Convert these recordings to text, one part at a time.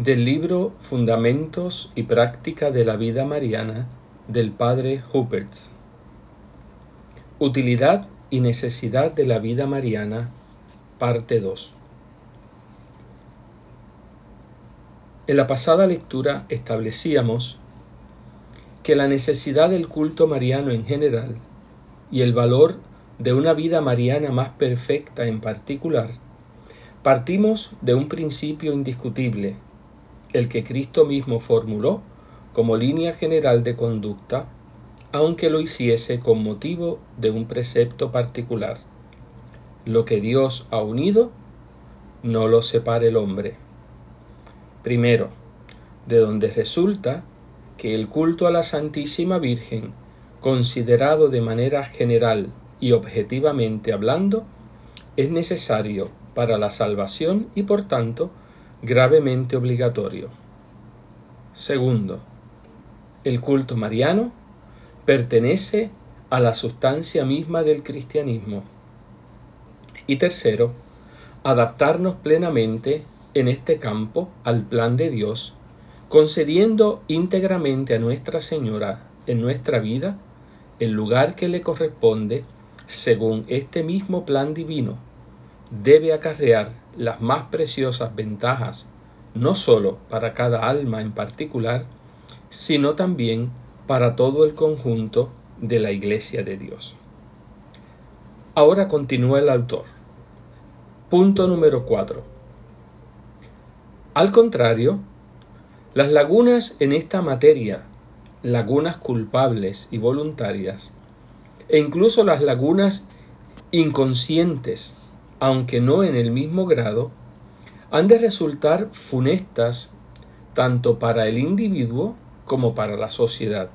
Del libro Fundamentos y Práctica de la Vida Mariana del Padre Huppertz. Utilidad y necesidad de la vida mariana, parte 2. En la pasada lectura establecíamos que la necesidad del culto mariano en general y el valor de una vida mariana más perfecta en particular, partimos de un principio indiscutible, el que Cristo mismo formuló como línea general de conducta, aunque lo hiciese con motivo de un precepto particular. Lo que Dios ha unido, no lo separe el hombre. Primero, de donde resulta que el culto a la Santísima Virgen, considerado de manera general y objetivamente hablando, es necesario para la salvación y por tanto gravemente obligatorio. Segundo, el culto mariano pertenece a la sustancia misma del cristianismo. Y tercero, adaptarnos plenamente en este campo al plan de Dios, concediendo íntegramente a Nuestra Señora en nuestra vida el lugar que le corresponde según este mismo plan divino, debe acarrear las más preciosas ventajas, no sólo para cada alma en particular, sino también para todo el conjunto de la Iglesia de Dios. Ahora continúa el autor. Punto número 4 al contrario, las lagunas en esta materia, lagunas culpables y voluntarias, e incluso las lagunas inconscientes, aunque no en el mismo grado, han de resultar funestas tanto para el individuo como para la sociedad.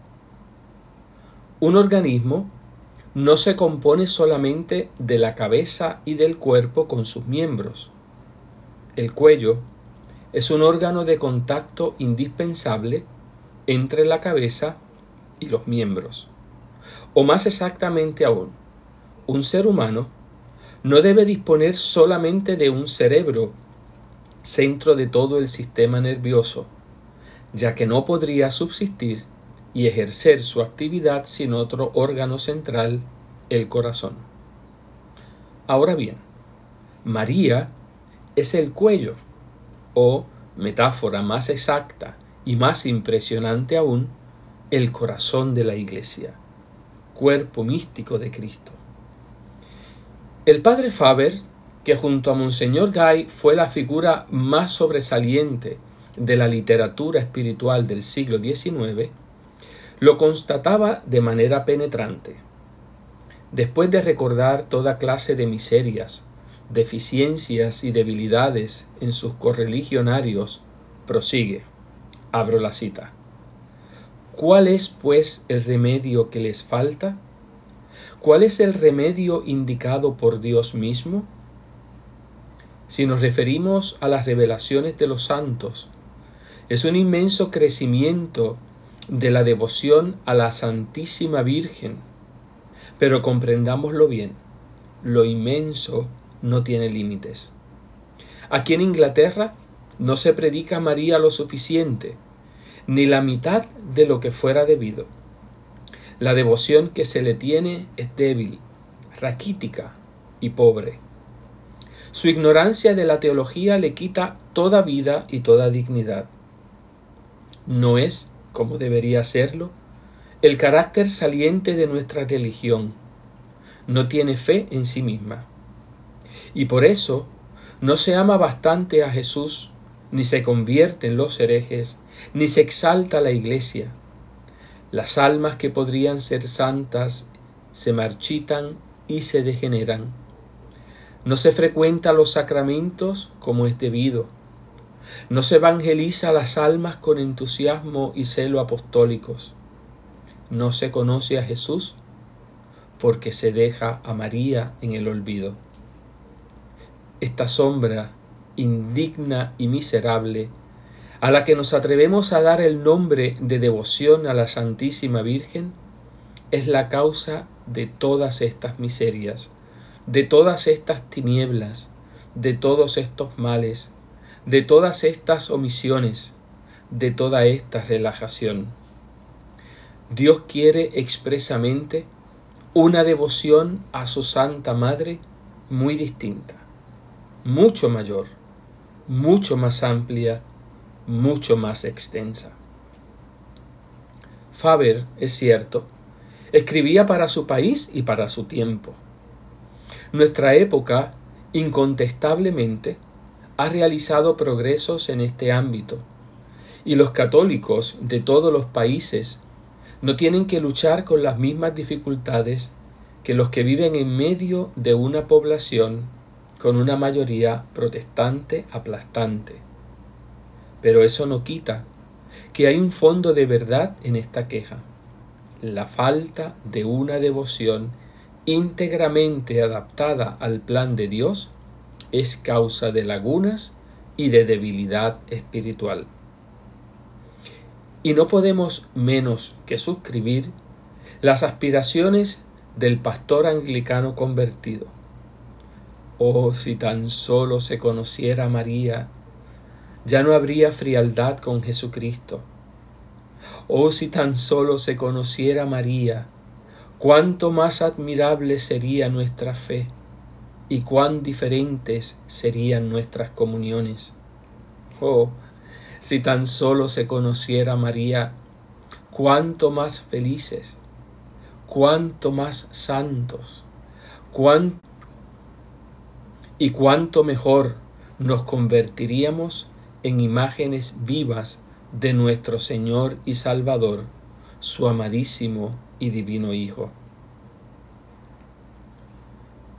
Un organismo no se compone solamente de la cabeza y del cuerpo con sus miembros. El cuello es un órgano de contacto indispensable entre la cabeza y los miembros. O más exactamente aún, un ser humano no debe disponer solamente de un cerebro, centro de todo el sistema nervioso, ya que no podría subsistir y ejercer su actividad sin otro órgano central, el corazón. Ahora bien, María es el cuello o, metáfora más exacta y más impresionante aún, el corazón de la Iglesia, cuerpo místico de Cristo. El padre Faber, que junto a Monseñor Gay fue la figura más sobresaliente de la literatura espiritual del siglo XIX, lo constataba de manera penetrante. Después de recordar toda clase de miserias, deficiencias y debilidades en sus correligionarios, prosigue. Abro la cita. ¿Cuál es, pues, el remedio que les falta? ¿Cuál es el remedio indicado por Dios mismo? Si nos referimos a las revelaciones de los santos, es un inmenso crecimiento de la devoción a la Santísima Virgen. Pero comprendámoslo bien, lo inmenso no tiene límites. Aquí en Inglaterra no se predica a María lo suficiente, ni la mitad de lo que fuera debido. La devoción que se le tiene es débil, raquítica y pobre. Su ignorancia de la teología le quita toda vida y toda dignidad. No es, como debería serlo, el carácter saliente de nuestra religión. No tiene fe en sí misma. Y por eso no se ama bastante a Jesús, ni se convierte en los herejes, ni se exalta la iglesia. Las almas que podrían ser santas se marchitan y se degeneran. No se frecuenta los sacramentos como es debido. No se evangeliza a las almas con entusiasmo y celo apostólicos. No se conoce a Jesús porque se deja a María en el olvido esta sombra indigna y miserable, a la que nos atrevemos a dar el nombre de devoción a la Santísima Virgen, es la causa de todas estas miserias, de todas estas tinieblas, de todos estos males, de todas estas omisiones, de toda esta relajación. Dios quiere expresamente una devoción a su Santa Madre muy distinta, mucho mayor, mucho más amplia, mucho más extensa. Faber, es cierto, escribía para su país y para su tiempo. Nuestra época, incontestablemente, ha realizado progresos en este ámbito, y los católicos de todos los países no tienen que luchar con las mismas dificultades que los que viven en medio de una población con una mayoría protestante aplastante. Pero eso no quita que hay un fondo de verdad en esta queja, la falta de una devoción íntegramente adaptada al plan de Dios es causa de lagunas y de debilidad espiritual. Y no podemos menos que suscribir las aspiraciones del pastor anglicano convertido. Oh, si tan solo se conociera María, ya no habría frialdad con Jesucristo. Oh, si tan solo se conociera María, cuánto más admirable sería nuestra fe y cuán diferentes serían nuestras comuniones. Oh, si tan solo se conociera María, cuánto más felices, cuánto más santos, y cuánto mejor nos convertiríamos en imágenes vivas de nuestro Señor y Salvador, su amadísimo y divino Hijo.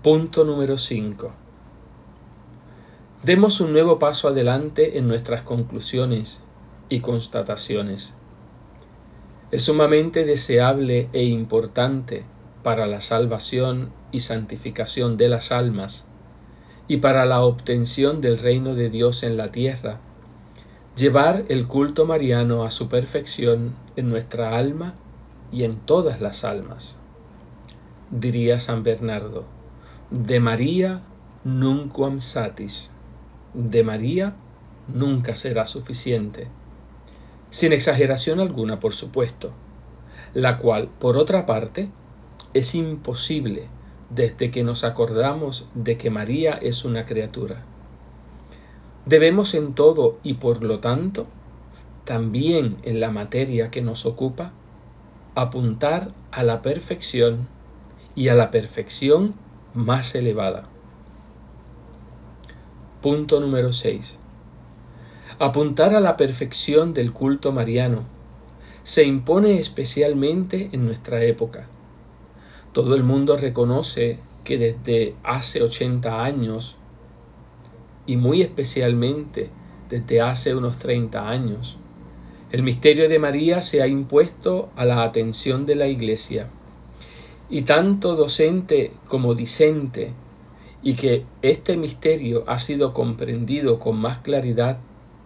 Punto número 5. Demos un nuevo paso adelante en nuestras conclusiones y constataciones. Es sumamente deseable e importante para la salvación y santificación de las almas y para la obtención del reino de Dios en la tierra, llevar el culto mariano a su perfección en nuestra alma y en todas las almas. Diría San Bernardo, de María nunquam satis de María nunca será suficiente, sin exageración alguna, por supuesto, la cual, por otra parte, es imposible desde que nos acordamos de que María es una criatura. Debemos en todo y por lo tanto, también en la materia que nos ocupa, apuntar a la perfección y a la perfección más elevada. Punto número 6. Apuntar a la perfección del culto mariano se impone especialmente en nuestra época. Todo el mundo reconoce que desde hace 80 años, y muy especialmente desde hace unos 30 años, el misterio de María se ha impuesto a la atención de la Iglesia, y tanto docente como discente y que este misterio ha sido comprendido con más claridad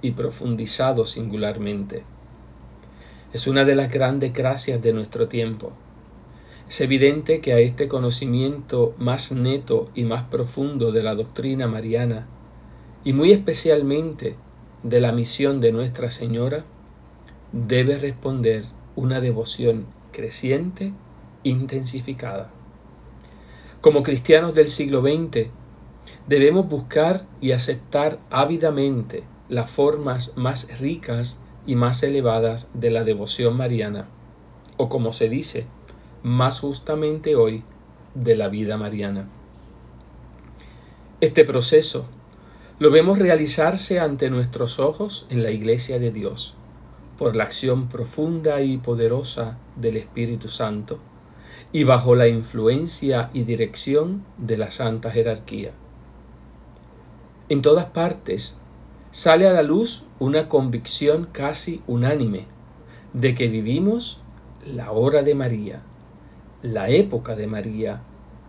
y profundizado singularmente. Es una de las grandes gracias de nuestro tiempo. Es evidente que a este conocimiento más neto y más profundo de la doctrina mariana, y muy especialmente de la misión de Nuestra Señora, debe responder una devoción creciente, intensificada. Como cristianos del siglo XX, debemos buscar y aceptar ávidamente las formas más ricas y más elevadas de la devoción mariana, o como se dice, más justamente hoy, de la vida mariana. Este proceso lo vemos realizarse ante nuestros ojos en la Iglesia de Dios, por la acción profunda y poderosa del Espíritu Santo, y bajo la influencia y dirección de la santa jerarquía. En todas partes sale a la luz una convicción casi unánime de que vivimos la hora de María, la época de María,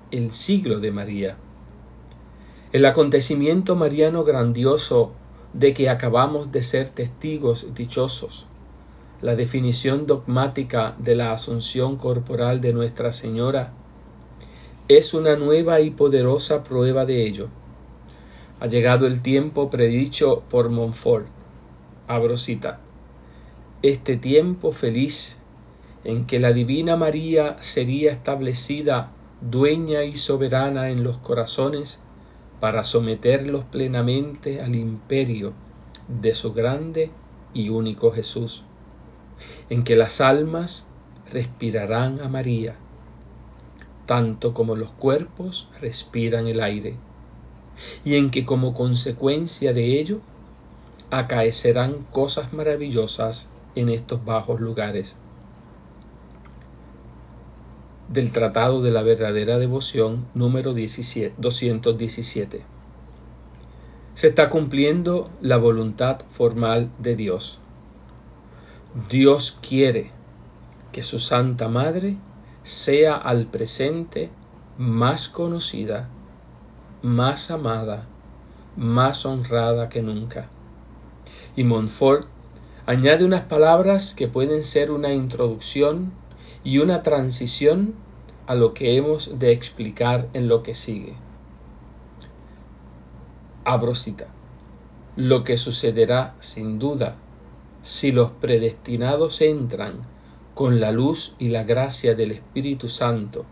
el siglo de María. El acontecimiento mariano grandioso de que acabamos de ser testigos dichosos la definición dogmática de la asunción corporal de Nuestra Señora es una nueva y poderosa prueba de ello. Ha llegado el tiempo predicho por Montfort. Abro cita. Este tiempo feliz en que la Divina María sería establecida dueña y soberana en los corazones para someterlos plenamente al imperio de su grande y único Jesús, en que las almas respirarán a María, tanto como los cuerpos respiran el aire, y en que como consecuencia de ello acaecerán cosas maravillosas en estos bajos lugares. Del Tratado de la Verdadera Devoción número 217. Se está cumpliendo la voluntad formal de Dios. Dios quiere que su Santa Madre sea al presente más conocida, más amada, más honrada que nunca. Y Montfort añade unas palabras que pueden ser una introducción y una transición a lo que hemos de explicar en lo que sigue. Abro cita. Lo que sucederá sin duda si los predestinados entran con la luz y la gracia del Espíritu Santo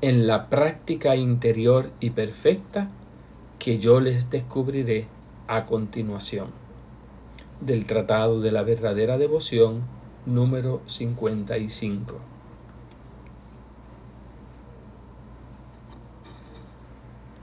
en la práctica interior y perfecta que yo les descubriré a continuación. Del Tratado de la Verdadera Devoción número 55.